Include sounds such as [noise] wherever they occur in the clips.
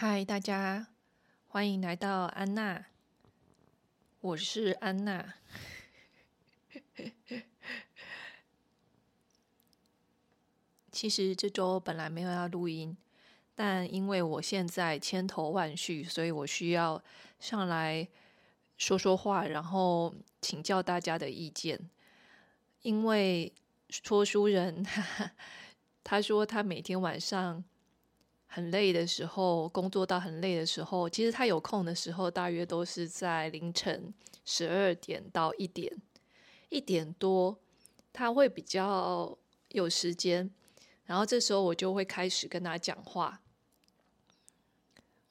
嗨，大家欢迎来到安娜，我是安娜。其实这周本来没有要录音，但因为我现在千头万绪，所以我需要上来说说话，然后请教大家的意见。因为说书人他，[laughs] 他说他每天晚上。很累的时候，工作到很累的时候，其实他有空的时候，大约都是在凌晨十二点到一点，一点多，他会比较有时间，然后这时候我就会开始跟他讲话，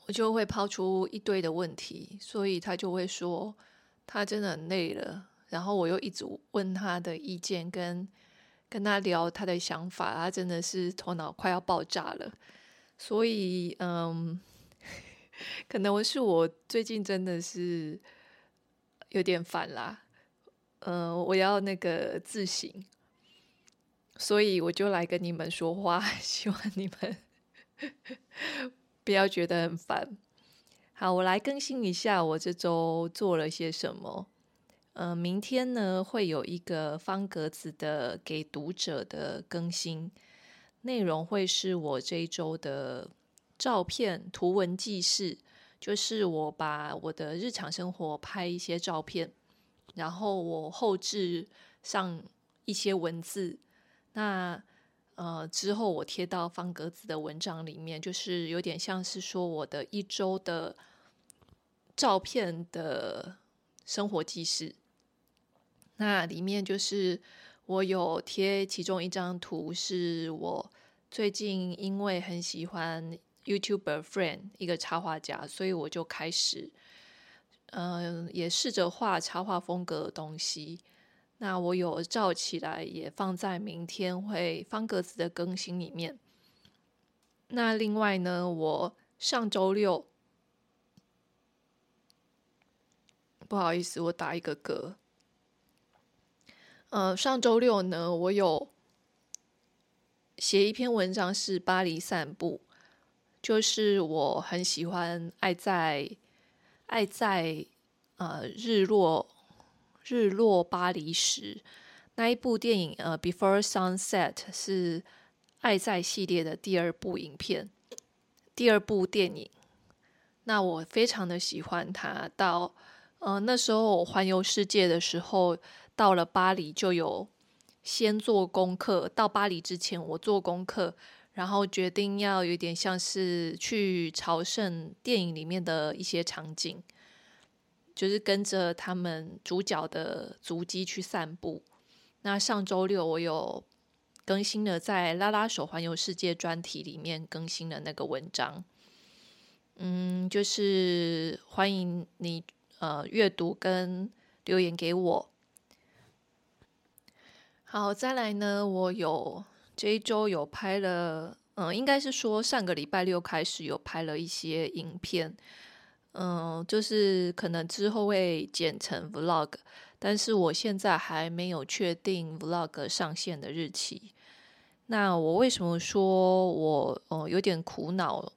我就会抛出一堆的问题，所以他就会说他真的很累了，然后我又一直问他的意见，跟跟他聊他的想法，他真的是头脑快要爆炸了。所以，嗯，[laughs] 可能是我最近真的是有点烦啦，嗯，我要那个自省，所以我就来跟你们说话，[laughs] 希望你们 [laughs] 不要觉得很烦。好，我来更新一下我这周做了些什么。嗯，明天呢会有一个方格子的给读者的更新。内容会是我这一周的照片图文记事，就是我把我的日常生活拍一些照片，然后我后置上一些文字，那呃之后我贴到方格子的文章里面，就是有点像是说我的一周的照片的生活记事，那里面就是。我有贴其中一张图，是我最近因为很喜欢 YouTuber Friend 一个插画家，所以我就开始，嗯、也试着画插画风格的东西。那我有照起来，也放在明天会方格子的更新里面。那另外呢，我上周六，不好意思，我打一个嗝。呃，上周六呢，我有写一篇文章，是巴黎散步，就是我很喜欢爱在爱在呃日落日落巴黎时那一部电影，呃，Before Sunset 是爱在系列的第二部影片，第二部电影。那我非常的喜欢它，到呃那时候我环游世界的时候。到了巴黎就有先做功课，到巴黎之前我做功课，然后决定要有点像是去朝圣电影里面的一些场景，就是跟着他们主角的足迹去散步。那上周六我有更新了在拉拉手环游世界专题里面更新了那个文章，嗯，就是欢迎你呃阅读跟留言给我。好，再来呢，我有这一周有拍了，嗯，应该是说上个礼拜六开始有拍了一些影片，嗯，就是可能之后会剪成 vlog，但是我现在还没有确定 vlog 上线的日期。那我为什么说我哦有点苦恼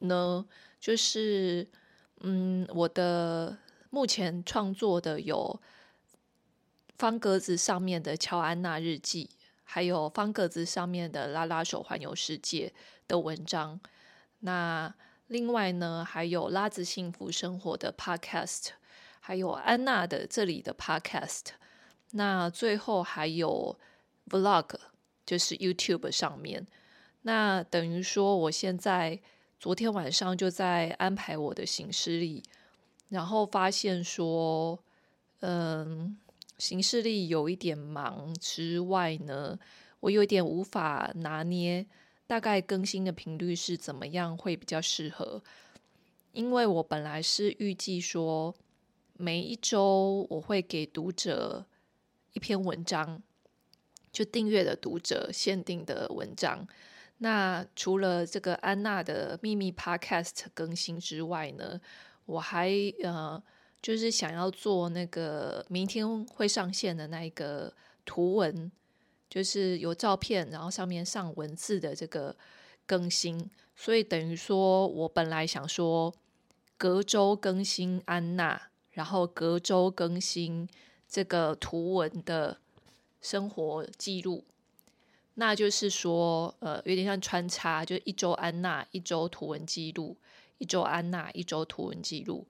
呢？就是嗯，我的目前创作的有。方格子上面的乔安娜日记，还有方格子上面的拉拉手环游世界的文章。那另外呢，还有拉子幸福生活的 Podcast，还有安娜的这里的 Podcast。那最后还有 Vlog，就是 YouTube 上面。那等于说，我现在昨天晚上就在安排我的行事历，然后发现说，嗯。行事力有一点忙之外呢，我有一点无法拿捏大概更新的频率是怎么样会比较适合，因为我本来是预计说每一周我会给读者一篇文章，就订阅的读者限定的文章。那除了这个安娜的秘密 Podcast 更新之外呢，我还呃。就是想要做那个明天会上线的那一个图文，就是有照片，然后上面上文字的这个更新，所以等于说我本来想说隔周更新安娜，然后隔周更新这个图文的生活记录，那就是说，呃，有点像穿插，就一周安娜，一周图文记录，一周安娜，一周图文记录，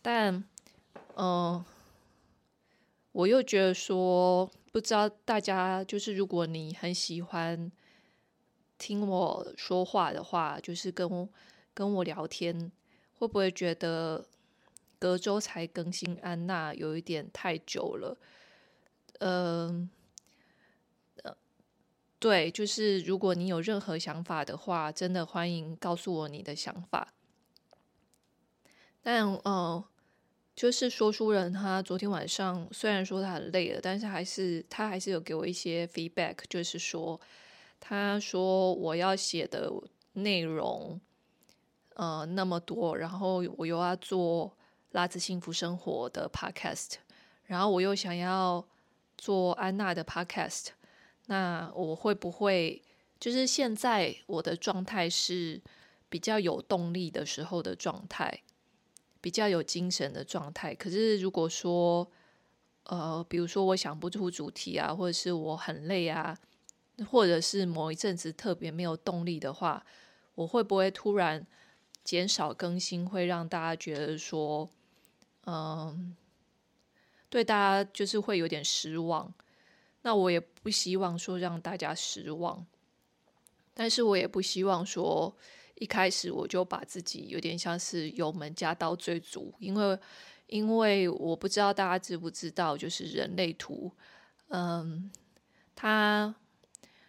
但，嗯、我又觉得说，不知道大家就是，如果你很喜欢听我说话的话，就是跟跟我聊天，会不会觉得隔周才更新安娜有一点太久了？嗯，呃，对，就是如果你有任何想法的话，真的欢迎告诉我你的想法。但，嗯、就是说书人，他昨天晚上虽然说他很累了，但是还是他还是有给我一些 feedback，就是说，他说我要写的内容，呃，那么多，然后我又要做拉子幸福生活的 podcast，然后我又想要做安娜的 podcast，那我会不会就是现在我的状态是比较有动力的时候的状态？比较有精神的状态，可是如果说，呃，比如说我想不出主题啊，或者是我很累啊，或者是某一阵子特别没有动力的话，我会不会突然减少更新，会让大家觉得说，嗯、呃，对大家就是会有点失望。那我也不希望说让大家失望，但是我也不希望说。一开始我就把自己有点像是油门加到最足，因为因为我不知道大家知不知道，就是人类图，嗯，它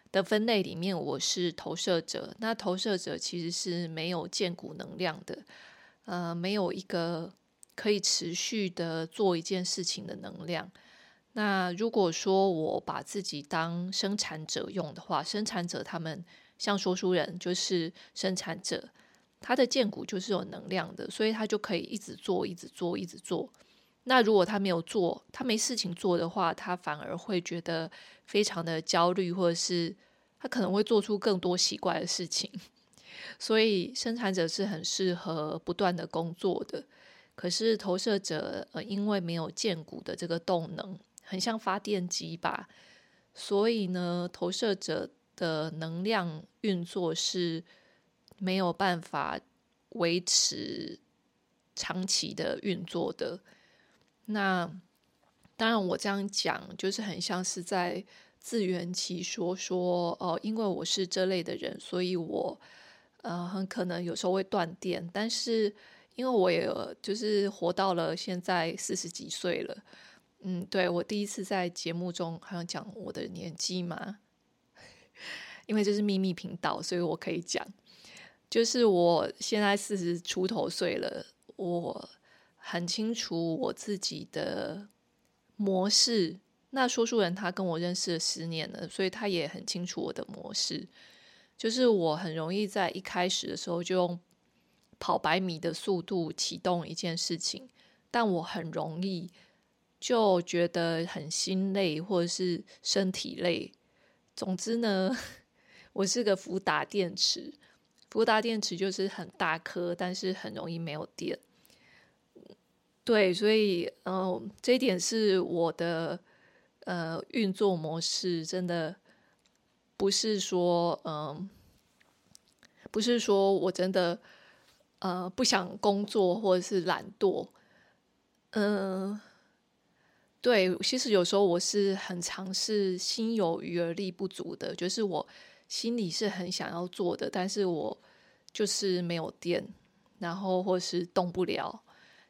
的分类里面我是投射者，那投射者其实是没有荐骨能量的，呃，没有一个可以持续的做一件事情的能量。那如果说我把自己当生产者用的话，生产者他们。像说书人就是生产者，他的荐骨就是有能量的，所以他就可以一直做，一直做，一直做。那如果他没有做，他没事情做的话，他反而会觉得非常的焦虑，或者是他可能会做出更多奇怪的事情。[laughs] 所以生产者是很适合不断的工作的，可是投射者呃，因为没有荐骨的这个动能，很像发电机吧，所以呢，投射者。的能量运作是没有办法维持长期的运作的。那当然，我这样讲就是很像是在自圆其说，说哦，因为我是这类的人，所以我呃很可能有时候会断电。但是因为我也就是活到了现在四十几岁了，嗯，对，我第一次在节目中好像讲我的年纪嘛。因为这是秘密频道，所以我可以讲，就是我现在四十出头岁了，我很清楚我自己的模式。那说书人他跟我认识了十年了，所以他也很清楚我的模式。就是我很容易在一开始的时候就用跑百米的速度启动一件事情，但我很容易就觉得很心累，或者是身体累。总之呢。我是个福达电池，福达电池就是很大颗，但是很容易没有电。对，所以嗯、呃，这一点是我的呃运作模式，真的不是说嗯、不是说我真的呃不想工作或者是懒惰。嗯、呃，对，其实有时候我是很尝试心有余而力不足的，就是我。心里是很想要做的，但是我就是没有电，然后或是动不了，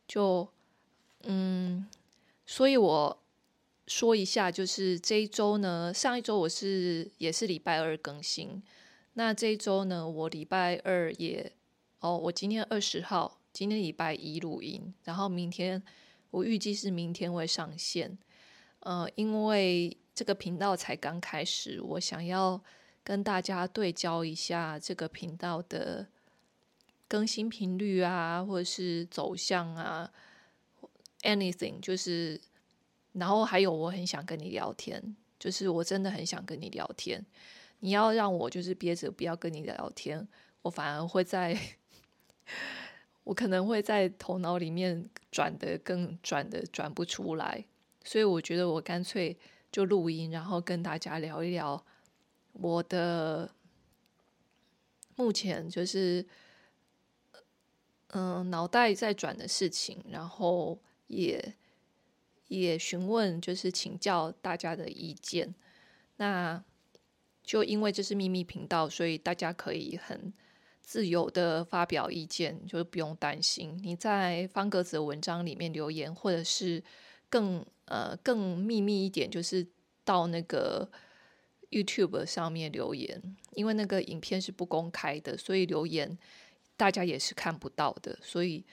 就嗯，所以我说一下，就是这一周呢，上一周我是也是礼拜二更新，那这一周呢，我礼拜二也哦，我今天二十号，今天礼拜一录音，然后明天我预计是明天会上线，呃，因为这个频道才刚开始，我想要。跟大家对焦一下这个频道的更新频率啊，或者是走向啊，anything，就是，然后还有我很想跟你聊天，就是我真的很想跟你聊天。你要让我就是憋着不要跟你聊天，我反而会在，[laughs] 我可能会在头脑里面转的更转的转不出来，所以我觉得我干脆就录音，然后跟大家聊一聊我的目前就是嗯脑袋在转的事情，然后也也询问就是请教大家的意见，那。就因为这是秘密频道，所以大家可以很自由的发表意见，就不用担心。你在方格子的文章里面留言，或者是更呃更秘密一点，就是到那个 YouTube 上面留言，因为那个影片是不公开的，所以留言大家也是看不到的，所以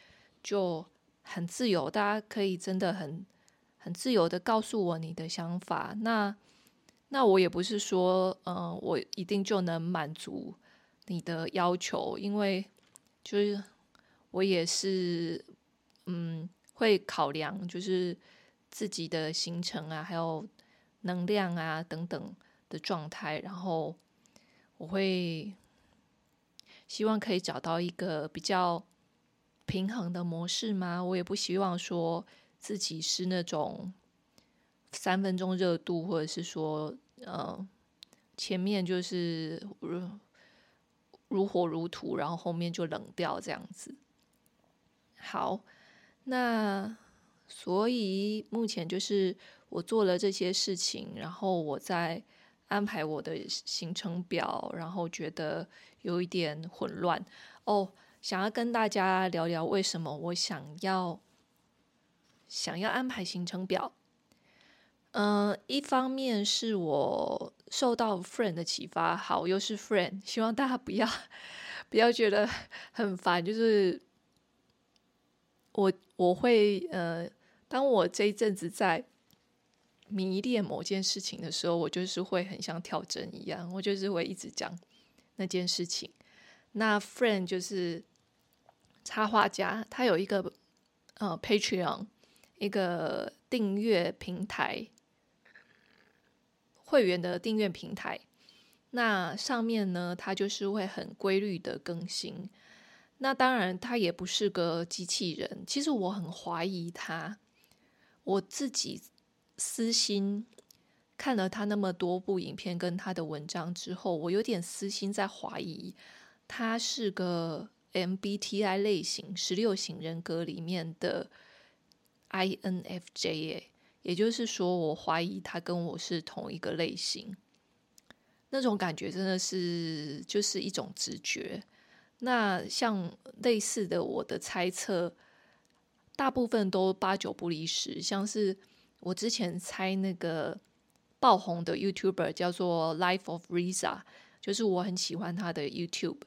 就很自由，大家可以真的很很自由的告诉我你的想法。那。那我也不是说，嗯、我一定就能满足你的要求，因为就是我也是，嗯，会考量就是自己的行程啊，还有能量啊等等的状态，然后我会希望可以找到一个比较平衡的模式吗。我也不希望说自己是那种。三分钟热度，或者是说，呃，前面就是如如火如荼，然后后面就冷掉这样子。好，那所以目前就是我做了这些事情，然后我在安排我的行程表，然后觉得有一点混乱哦，想要跟大家聊聊为什么我想要想要安排行程表。嗯、一方面是我受到 friend 的启发，好，又是 friend，希望大家不要不要觉得很烦。就是我我会呃，当我这一阵子在迷恋某件事情的时候，我就是会很像跳针一样，我就是会一直讲那件事情。那 friend 就是插画家，他有一个呃 Patreon 一个订阅平台。会员的订阅平台，那上面呢，它就是会很规律的更新。那当然，它也不是个机器人。其实我很怀疑他，我自己私心看了他那么多部影片跟他的文章之后，我有点私心在怀疑，他是个 MBTI 类型十六型人格里面的 INFJ 耶也就是说，我怀疑他跟我是同一个类型，那种感觉真的是就是一种直觉。那像类似的，我的猜测大部分都八九不离十。像是我之前猜那个爆红的 YouTuber 叫做 Life of Riza，就是我很喜欢他的 YouTube。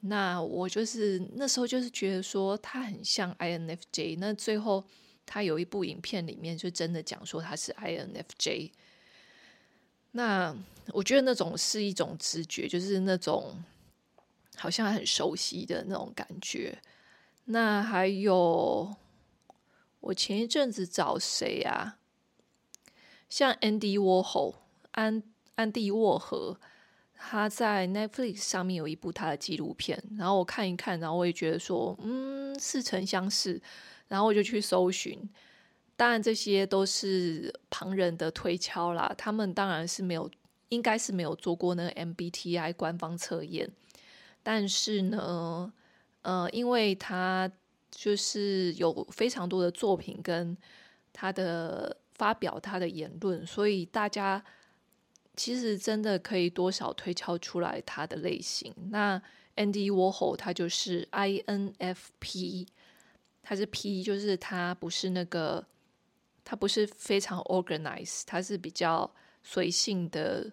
那我就是那时候就是觉得说他很像 INFJ，那最后。他有一部影片里面就真的讲说他是 INFJ，那我觉得那种是一种直觉，就是那种好像很熟悉的那种感觉。那还有我前一阵子找谁啊？像 Andy Warhol 安安迪沃荷，他在 Netflix 上面有一部他的纪录片，然后我看一看，然后我也觉得说，嗯，似曾相识。然后我就去搜寻，当然这些都是旁人的推敲啦。他们当然是没有，应该是没有做过那个 MBTI 官方测验。但是呢，呃，因为他就是有非常多的作品跟他的发表他的言论，所以大家其实真的可以多少推敲出来他的类型。那 Andy Warhol 他就是 INFP。他是 P，就是他不是那个，他不是非常 organized，他是比较随性的，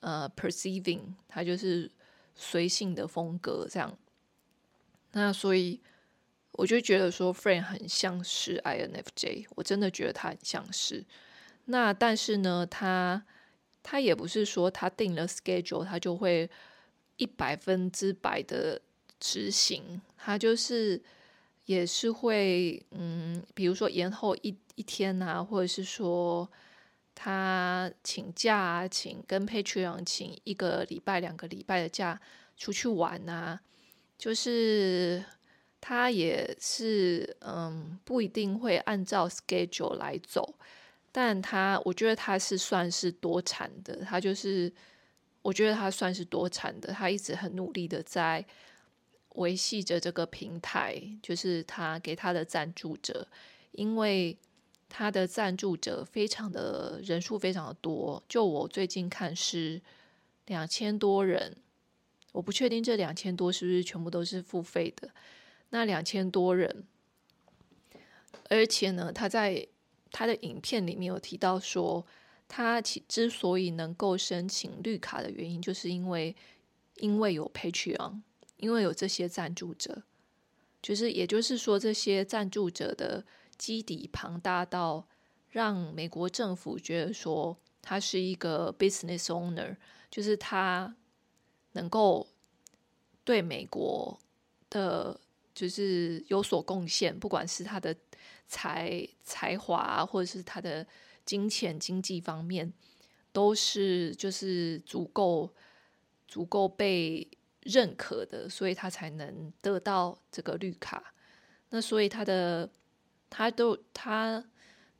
呃，perceiving，他就是随性的风格这样。那所以我就觉得说，Frank 很像是 INFJ，我真的觉得他很像是。那但是呢，他他也不是说他定了 schedule，他就会一百分之百的执行，他就是。也是会，嗯，比如说延后一一天啊，或者是说他请假，啊请跟 Patreon 请一个礼拜、两个礼拜的假出去玩啊，就是他也是嗯，不一定会按照 schedule 来走，但他我觉得他是算是多产的，他就是我觉得他算是多产的，他一直很努力的在维系着这个平台，就是他给他的赞助者，因为。他的赞助者非常的人数非常的多，就我最近看是两千多人，我不确定这两千多是不是全部都是付费的。那两千多人，而且呢，他在他的影片里面有提到说，他其之所以能够申请绿卡的原因，就是因为因为有 Patreon，因为有这些赞助者，就是也就是说这些赞助者的。基底庞大到让美国政府觉得说他是一个 business owner，就是他能够对美国的，就是有所贡献，不管是他的才才华，或者是他的金钱经济方面，都是就是足够足够被认可的，所以他才能得到这个绿卡。那所以他的。他都他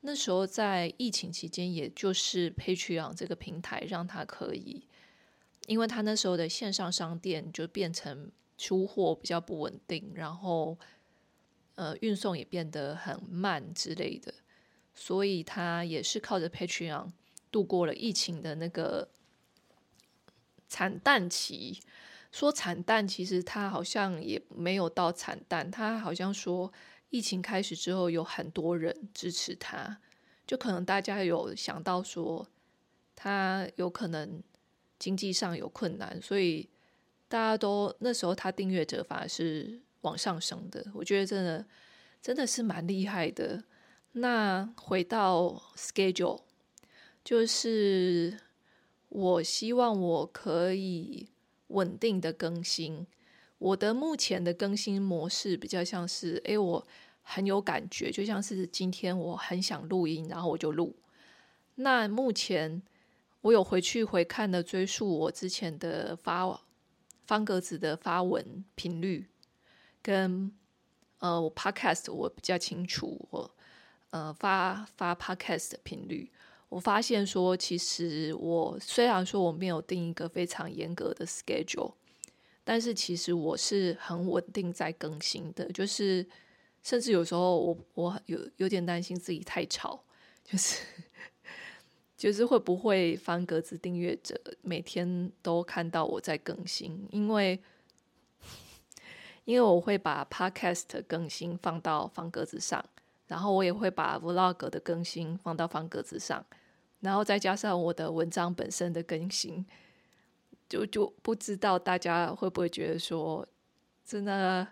那时候在疫情期间，也就是 Patreon 这个平台让他可以，因为他那时候的线上商店就变成出货比较不稳定，然后呃运送也变得很慢之类的，所以他也是靠着 Patreon 度过了疫情的那个惨淡期。说惨淡，其实他好像也没有到惨淡，他好像说。疫情开始之后，有很多人支持他，就可能大家有想到说他有可能经济上有困难，所以大家都那时候他订阅者反而是往上升的。我觉得真的真的是蛮厉害的。那回到 schedule，就是我希望我可以稳定的更新。我的目前的更新模式比较像是，诶，我很有感觉，就像是今天我很想录音，然后我就录。那目前我有回去回看的追溯我之前的发方格子的发文频率，跟呃我 podcast 我比较清楚，我呃发发 podcast 的频率，我发现说，其实我虽然说我没有定一个非常严格的 schedule。但是其实我是很稳定在更新的，就是甚至有时候我我有有点担心自己太吵，就是就是会不会方格子订阅者每天都看到我在更新，因为因为我会把 Podcast 更新放到方格子上，然后我也会把 Vlog 的更新放到方格子上，然后再加上我的文章本身的更新。就就不知道大家会不会觉得说，真的，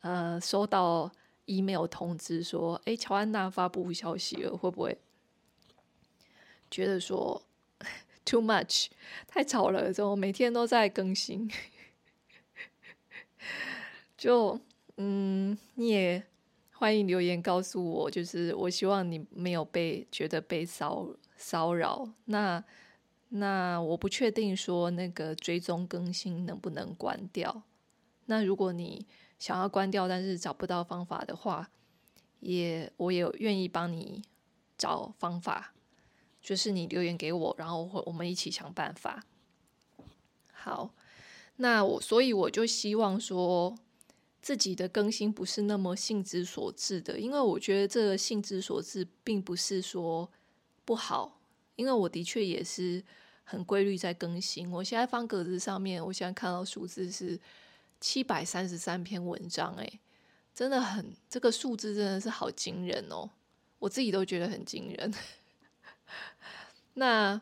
呃，收到 email 通知说，哎，乔安娜发布消息了，会不会觉得说 [laughs] too much 太吵了？怎么每天都在更新？[laughs] 就嗯，你也欢迎留言告诉我，就是我希望你没有被觉得被骚骚扰。那。那我不确定说那个追踪更新能不能关掉。那如果你想要关掉，但是找不到方法的话，也我也愿意帮你找方法。就是你留言给我，然后我我们一起想办法。好，那我所以我就希望说自己的更新不是那么兴之所至的，因为我觉得这个兴之所至并不是说不好。因为我的确也是很规律在更新。我现在方格子上面，我现在看到数字是七百三十三篇文章，诶，真的很，这个数字真的是好惊人哦，我自己都觉得很惊人。[laughs] 那，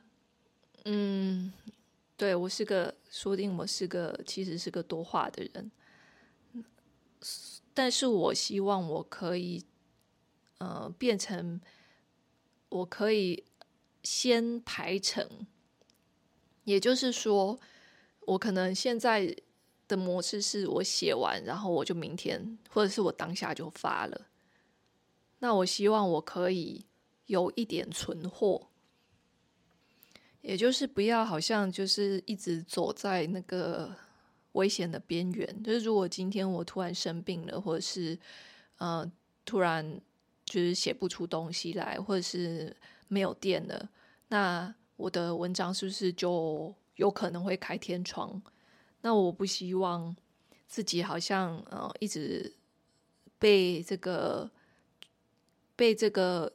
嗯，对，我是个，说不定我是个，其实是个多话的人，但是我希望我可以，呃，变成我可以。先排成，也就是说，我可能现在的模式是我写完，然后我就明天，或者是我当下就发了。那我希望我可以有一点存货，也就是不要好像就是一直走在那个危险的边缘。就是如果今天我突然生病了，或者是呃突然就是写不出东西来，或者是没有电了，那我的文章是不是就有可能会开天窗？那我不希望自己好像呃一直被这个被这个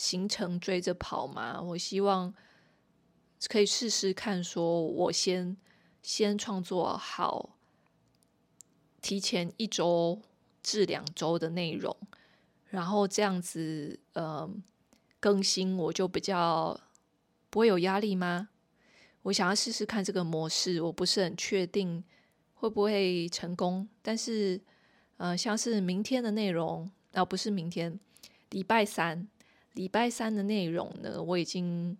行程追着跑嘛。我希望。可以试试看，说我先先创作好，提前一周至两周的内容，然后这样子，呃，更新我就比较不会有压力吗？我想要试试看这个模式，我不是很确定会不会成功，但是，呃，像是明天的内容，啊，不是明天，礼拜三，礼拜三的内容呢，我已经。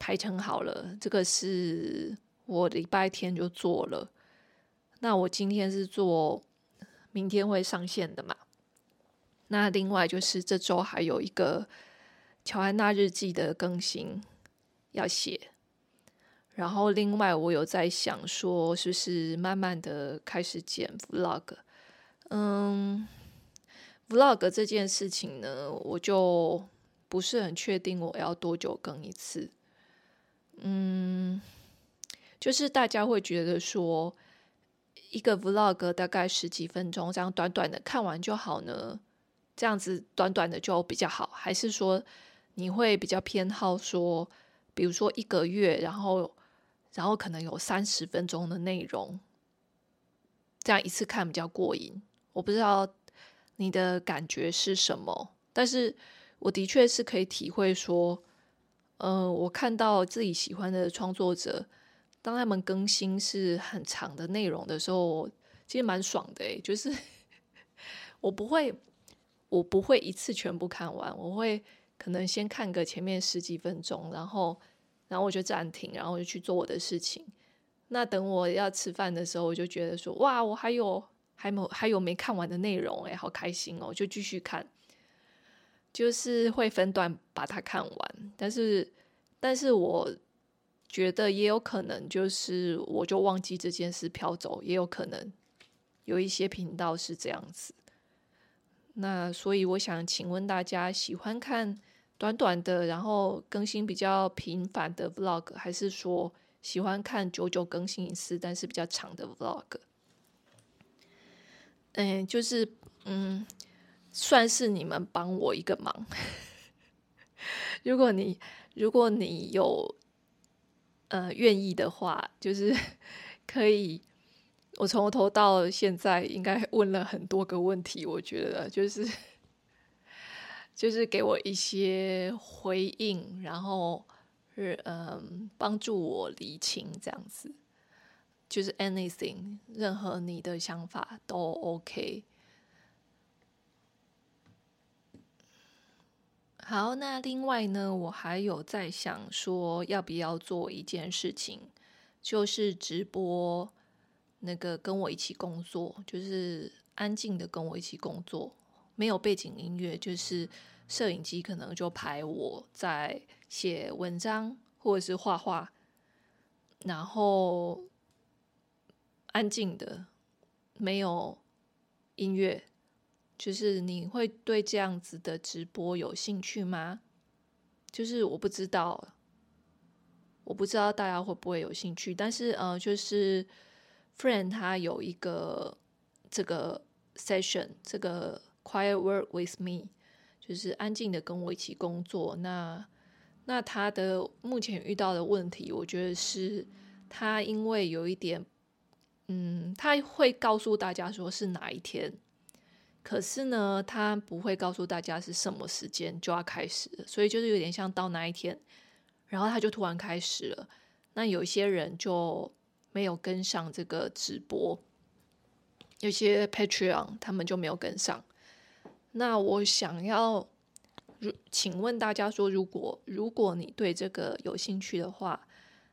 排成好了，这个是我礼拜天就做了。那我今天是做明天会上线的嘛？那另外就是这周还有一个乔安娜日记的更新要写。然后另外我有在想说，是不是慢慢的开始剪 vlog？嗯，vlog 这件事情呢，我就不是很确定我要多久更一次。嗯，就是大家会觉得说，一个 vlog 大概十几分钟，这样短短的看完就好呢？这样子短短的就比较好，还是说你会比较偏好说，比如说一个月，然后然后可能有三十分钟的内容，这样一次看比较过瘾？我不知道你的感觉是什么，但是我的确是可以体会说。呃，我看到自己喜欢的创作者，当他们更新是很长的内容的时候，其实蛮爽的，就是 [laughs] 我不会，我不会一次全部看完，我会可能先看个前面十几分钟，然后，然后我就暂停，然后我就去做我的事情。那等我要吃饭的时候，我就觉得说，哇，我还有，还没，还有没看完的内容，诶，好开心哦，就继续看。就是会分段把它看完，但是，但是我觉得也有可能，就是我就忘记这件事飘走，也有可能有一些频道是这样子。那所以我想请问大家，喜欢看短短的，然后更新比较频繁的 vlog，还是说喜欢看久久更新一次，但是比较长的 vlog？嗯，就是嗯。算是你们帮我一个忙。[laughs] 如果你如果你有呃愿意的话，就是 [laughs] 可以。我从头到现在应该问了很多个问题，我觉得就是 [laughs] 就是给我一些回应，然后是嗯帮助我厘清这样子。就是 anything，任何你的想法都 OK。好，那另外呢，我还有在想说，要不要做一件事情，就是直播那个跟我一起工作，就是安静的跟我一起工作，没有背景音乐，就是摄影机可能就拍我在写文章或者是画画，然后安静的，没有音乐。就是你会对这样子的直播有兴趣吗？就是我不知道，我不知道大家会不会有兴趣。但是呃，就是 Friend 他有一个这个 session，这个 Quiet Work with Me，就是安静的跟我一起工作。那那他的目前遇到的问题，我觉得是他因为有一点，嗯，他会告诉大家说是哪一天。可是呢，他不会告诉大家是什么时间就要开始，所以就是有点像到那一天，然后他就突然开始了。那有些人就没有跟上这个直播，有些 Patreon 他们就没有跟上。那我想要，如请问大家说，如果如果你对这个有兴趣的话，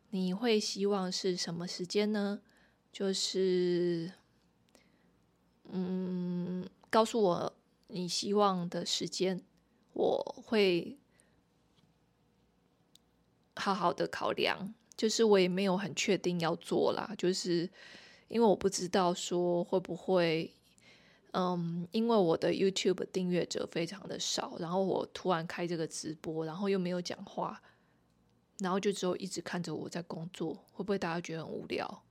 你会希望是什么时间呢？就是，嗯。告诉我你希望的时间，我会好好的考量，就是我也没有很确定要做啦，就是因为我不知道说会不会，嗯，因为我的 YouTube 订阅者非常的少，然后我突然开这个直播，然后又没有讲话，然后就只有一直看着我在工作，会不会大家觉得很无聊？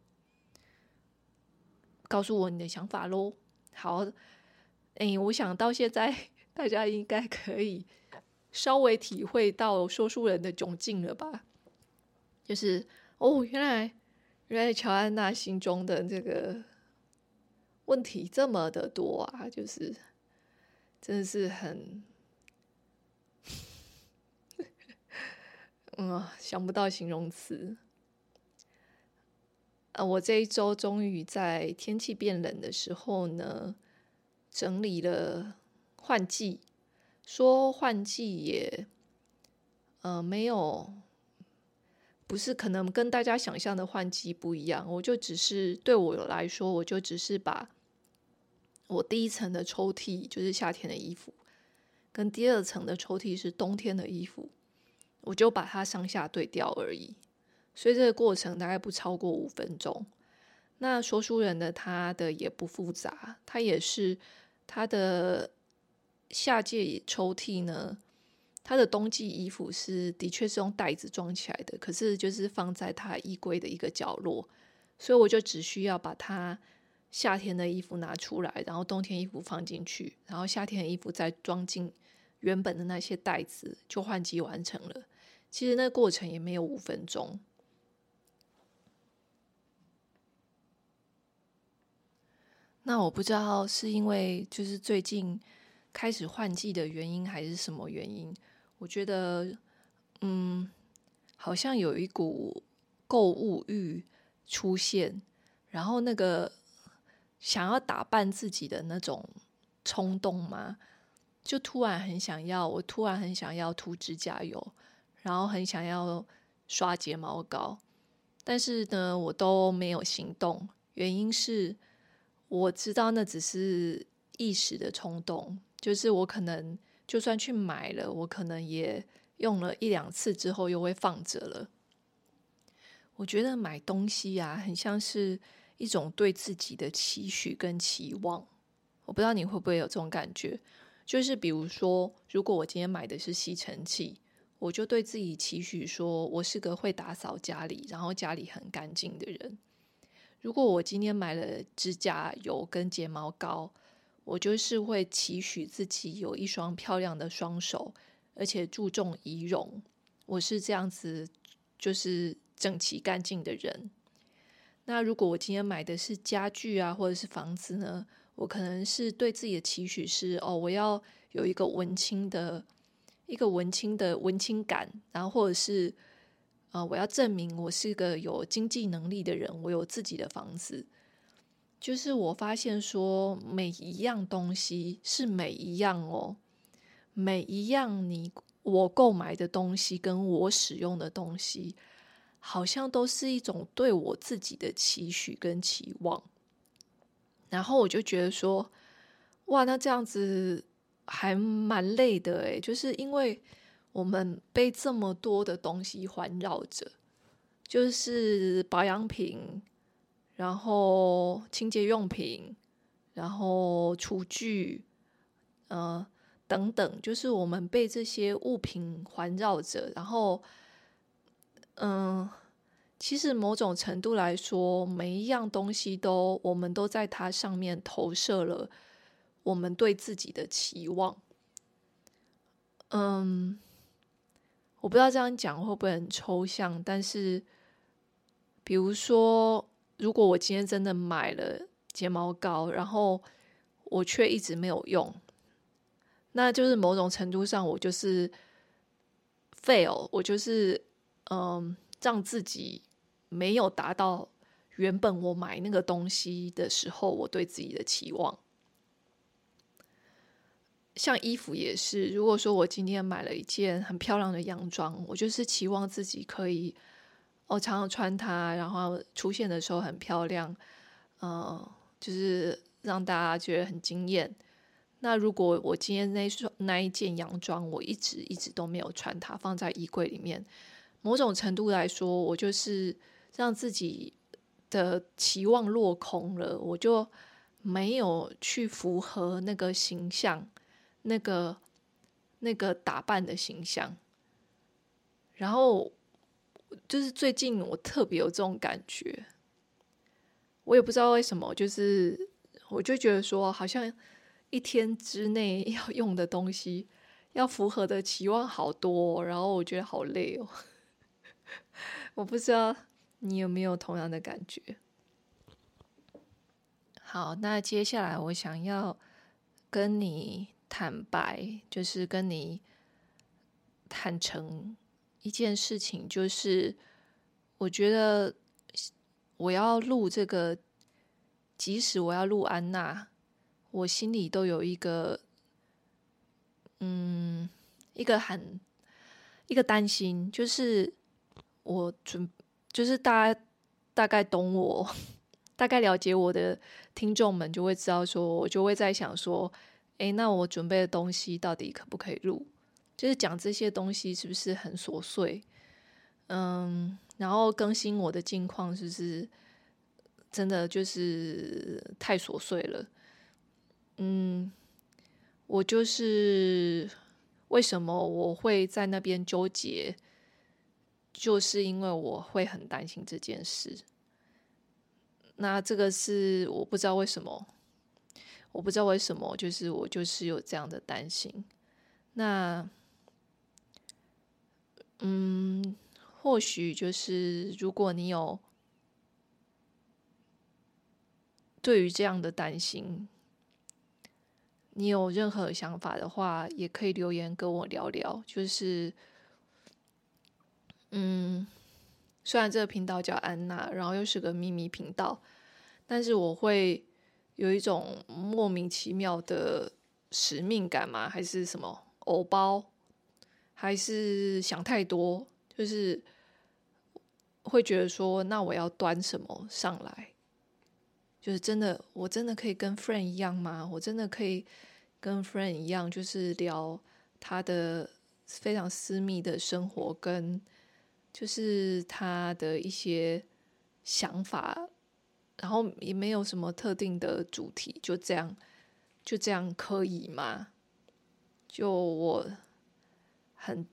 告诉我你的想法喽。好，哎，我想到现在 [laughs] 大家应该可以。稍微体会到说书人的窘境了吧？就是哦，原来原来乔安娜心中的这个问题这么的多啊！就是真的是很，嗯，想不到形容词。啊，我这一周终于在天气变冷的时候呢，整理了换季。说换季也，呃，没有，不是可能跟大家想象的换季不一样。我就只是对我来说，我就只是把我第一层的抽屉就是夏天的衣服，跟第二层的抽屉是冬天的衣服，我就把它上下对调而已。所以这个过程大概不超过五分钟。那说书人的他的也不复杂，他也是他的。夏季抽屉呢，它的冬季衣服是的确是用袋子装起来的，可是就是放在它衣柜的一个角落，所以我就只需要把它夏天的衣服拿出来，然后冬天衣服放进去，然后夏天的衣服再装进原本的那些袋子，就换季完成了。其实那过程也没有五分钟。那我不知道是因为就是最近。开始换季的原因还是什么原因？我觉得，嗯，好像有一股购物欲出现，然后那个想要打扮自己的那种冲动嘛，就突然很想要，我突然很想要涂指甲油，然后很想要刷睫毛膏，但是呢，我都没有行动。原因是我知道那只是一时的冲动。就是我可能就算去买了，我可能也用了一两次之后又会放着了。我觉得买东西啊，很像是一种对自己的期许跟期望。我不知道你会不会有这种感觉？就是比如说，如果我今天买的是吸尘器，我就对自己期许说，我是个会打扫家里，然后家里很干净的人。如果我今天买了指甲油跟睫毛膏，我就是会期许自己有一双漂亮的双手，而且注重仪容。我是这样子，就是整齐干净的人。那如果我今天买的是家具啊，或者是房子呢？我可能是对自己的期许是：哦，我要有一个文青的，一个文青的文青感。然后或者是，呃，我要证明我是个有经济能力的人，我有自己的房子。就是我发现说，每一样东西是每一样哦，每一样你我购买的东西跟我使用的东西，好像都是一种对我自己的期许跟期望。然后我就觉得说，哇，那这样子还蛮累的诶，就是因为我们被这么多的东西环绕着，就是保养品。然后清洁用品，然后厨具，呃，等等，就是我们被这些物品环绕着。然后，嗯、其实某种程度来说，每一样东西都，我们都在它上面投射了我们对自己的期望。嗯，我不知道这样讲会不会很抽象，但是，比如说。如果我今天真的买了睫毛膏，然后我却一直没有用，那就是某种程度上我就是 fail，我就是嗯，让自己没有达到原本我买那个东西的时候我对自己的期望。像衣服也是，如果说我今天买了一件很漂亮的洋装，我就是期望自己可以。我常常穿它，然后出现的时候很漂亮，嗯、呃，就是让大家觉得很惊艳。那如果我今天那双那一件洋装，我一直一直都没有穿它，放在衣柜里面，某种程度来说，我就是让自己的期望落空了，我就没有去符合那个形象，那个那个打扮的形象。然后就是最近我特别有这种感觉，我也不知道为什么，就是我就觉得说，好像一天之内 [laughs] 要用的东西，要符合的期望好多，然后我觉得好累哦。[laughs] 我不知道你有没有同样的感觉。好，那接下来我想要跟你坦白，就是跟你坦诚一件事情，就是我觉得我要录这个，即使我要录安娜，我心里都有一个，嗯，一个很一个担心，就是我准，就是大家大概懂我，[laughs] 大概了解我的听众们就会知道，说我就会在想说，诶，那我准备的东西到底可不可以录？就是讲这些东西是不是很琐碎？嗯，然后更新我的近况是不是真的就是太琐碎了？嗯，我就是为什么我会在那边纠结，就是因为我会很担心这件事。那这个是我不知道为什么，我不知道为什么，就是我就是有这样的担心。那。嗯，或许就是如果你有对于这样的担心，你有任何想法的话，也可以留言跟我聊聊。就是，嗯，虽然这个频道叫安娜，然后又是个秘密频道，但是我会有一种莫名其妙的使命感吗？还是什么偶包？还是想太多，就是会觉得说，那我要端什么上来？就是真的，我真的可以跟 friend 一样吗？我真的可以跟 friend 一样，就是聊他的非常私密的生活，跟就是他的一些想法，然后也没有什么特定的主题，就这样，就这样可以吗？就我。很，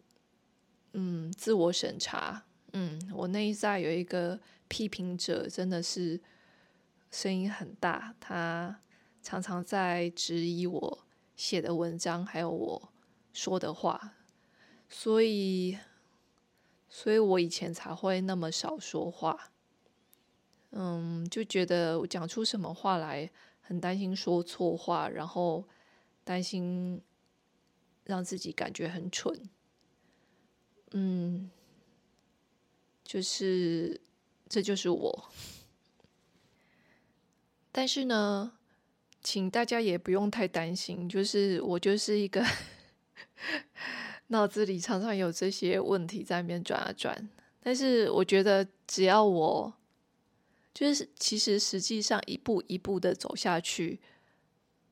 嗯，自我审查，嗯，我内在有一个批评者，真的是声音很大，他常常在质疑我写的文章，还有我说的话，所以，所以我以前才会那么少说话，嗯，就觉得我讲出什么话来，很担心说错话，然后担心让自己感觉很蠢。嗯，就是，这就是我。但是呢，请大家也不用太担心，就是我就是一个脑子里常常有这些问题在那边转啊转。但是我觉得，只要我就是其实实际上一步一步的走下去，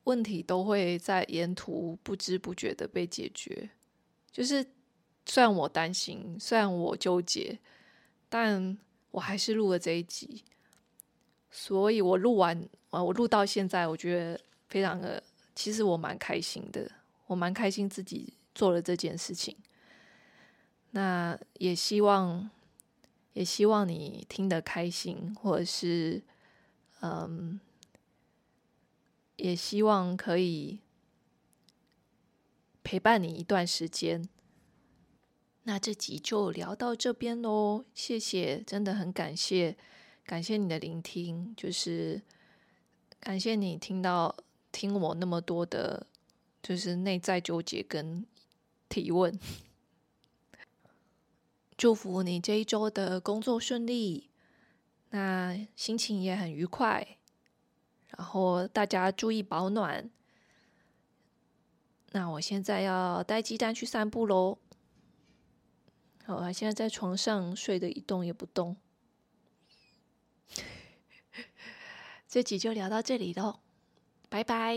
问题都会在沿途不知不觉的被解决。就是。虽然我担心，虽然我纠结，但我还是录了这一集。所以我录完，我录到现在，我觉得非常的，其实我蛮开心的，我蛮开心自己做了这件事情。那也希望，也希望你听得开心，或者是，嗯，也希望可以陪伴你一段时间。那这集就聊到这边喽，谢谢，真的很感谢，感谢你的聆听，就是感谢你听到听我那么多的，就是内在纠结跟提问。祝福你这一周的工作顺利，那心情也很愉快，然后大家注意保暖。那我现在要带鸡蛋去散步喽。好啊，现在在床上睡得一动也不动。[laughs] 这集就聊到这里喽，拜拜。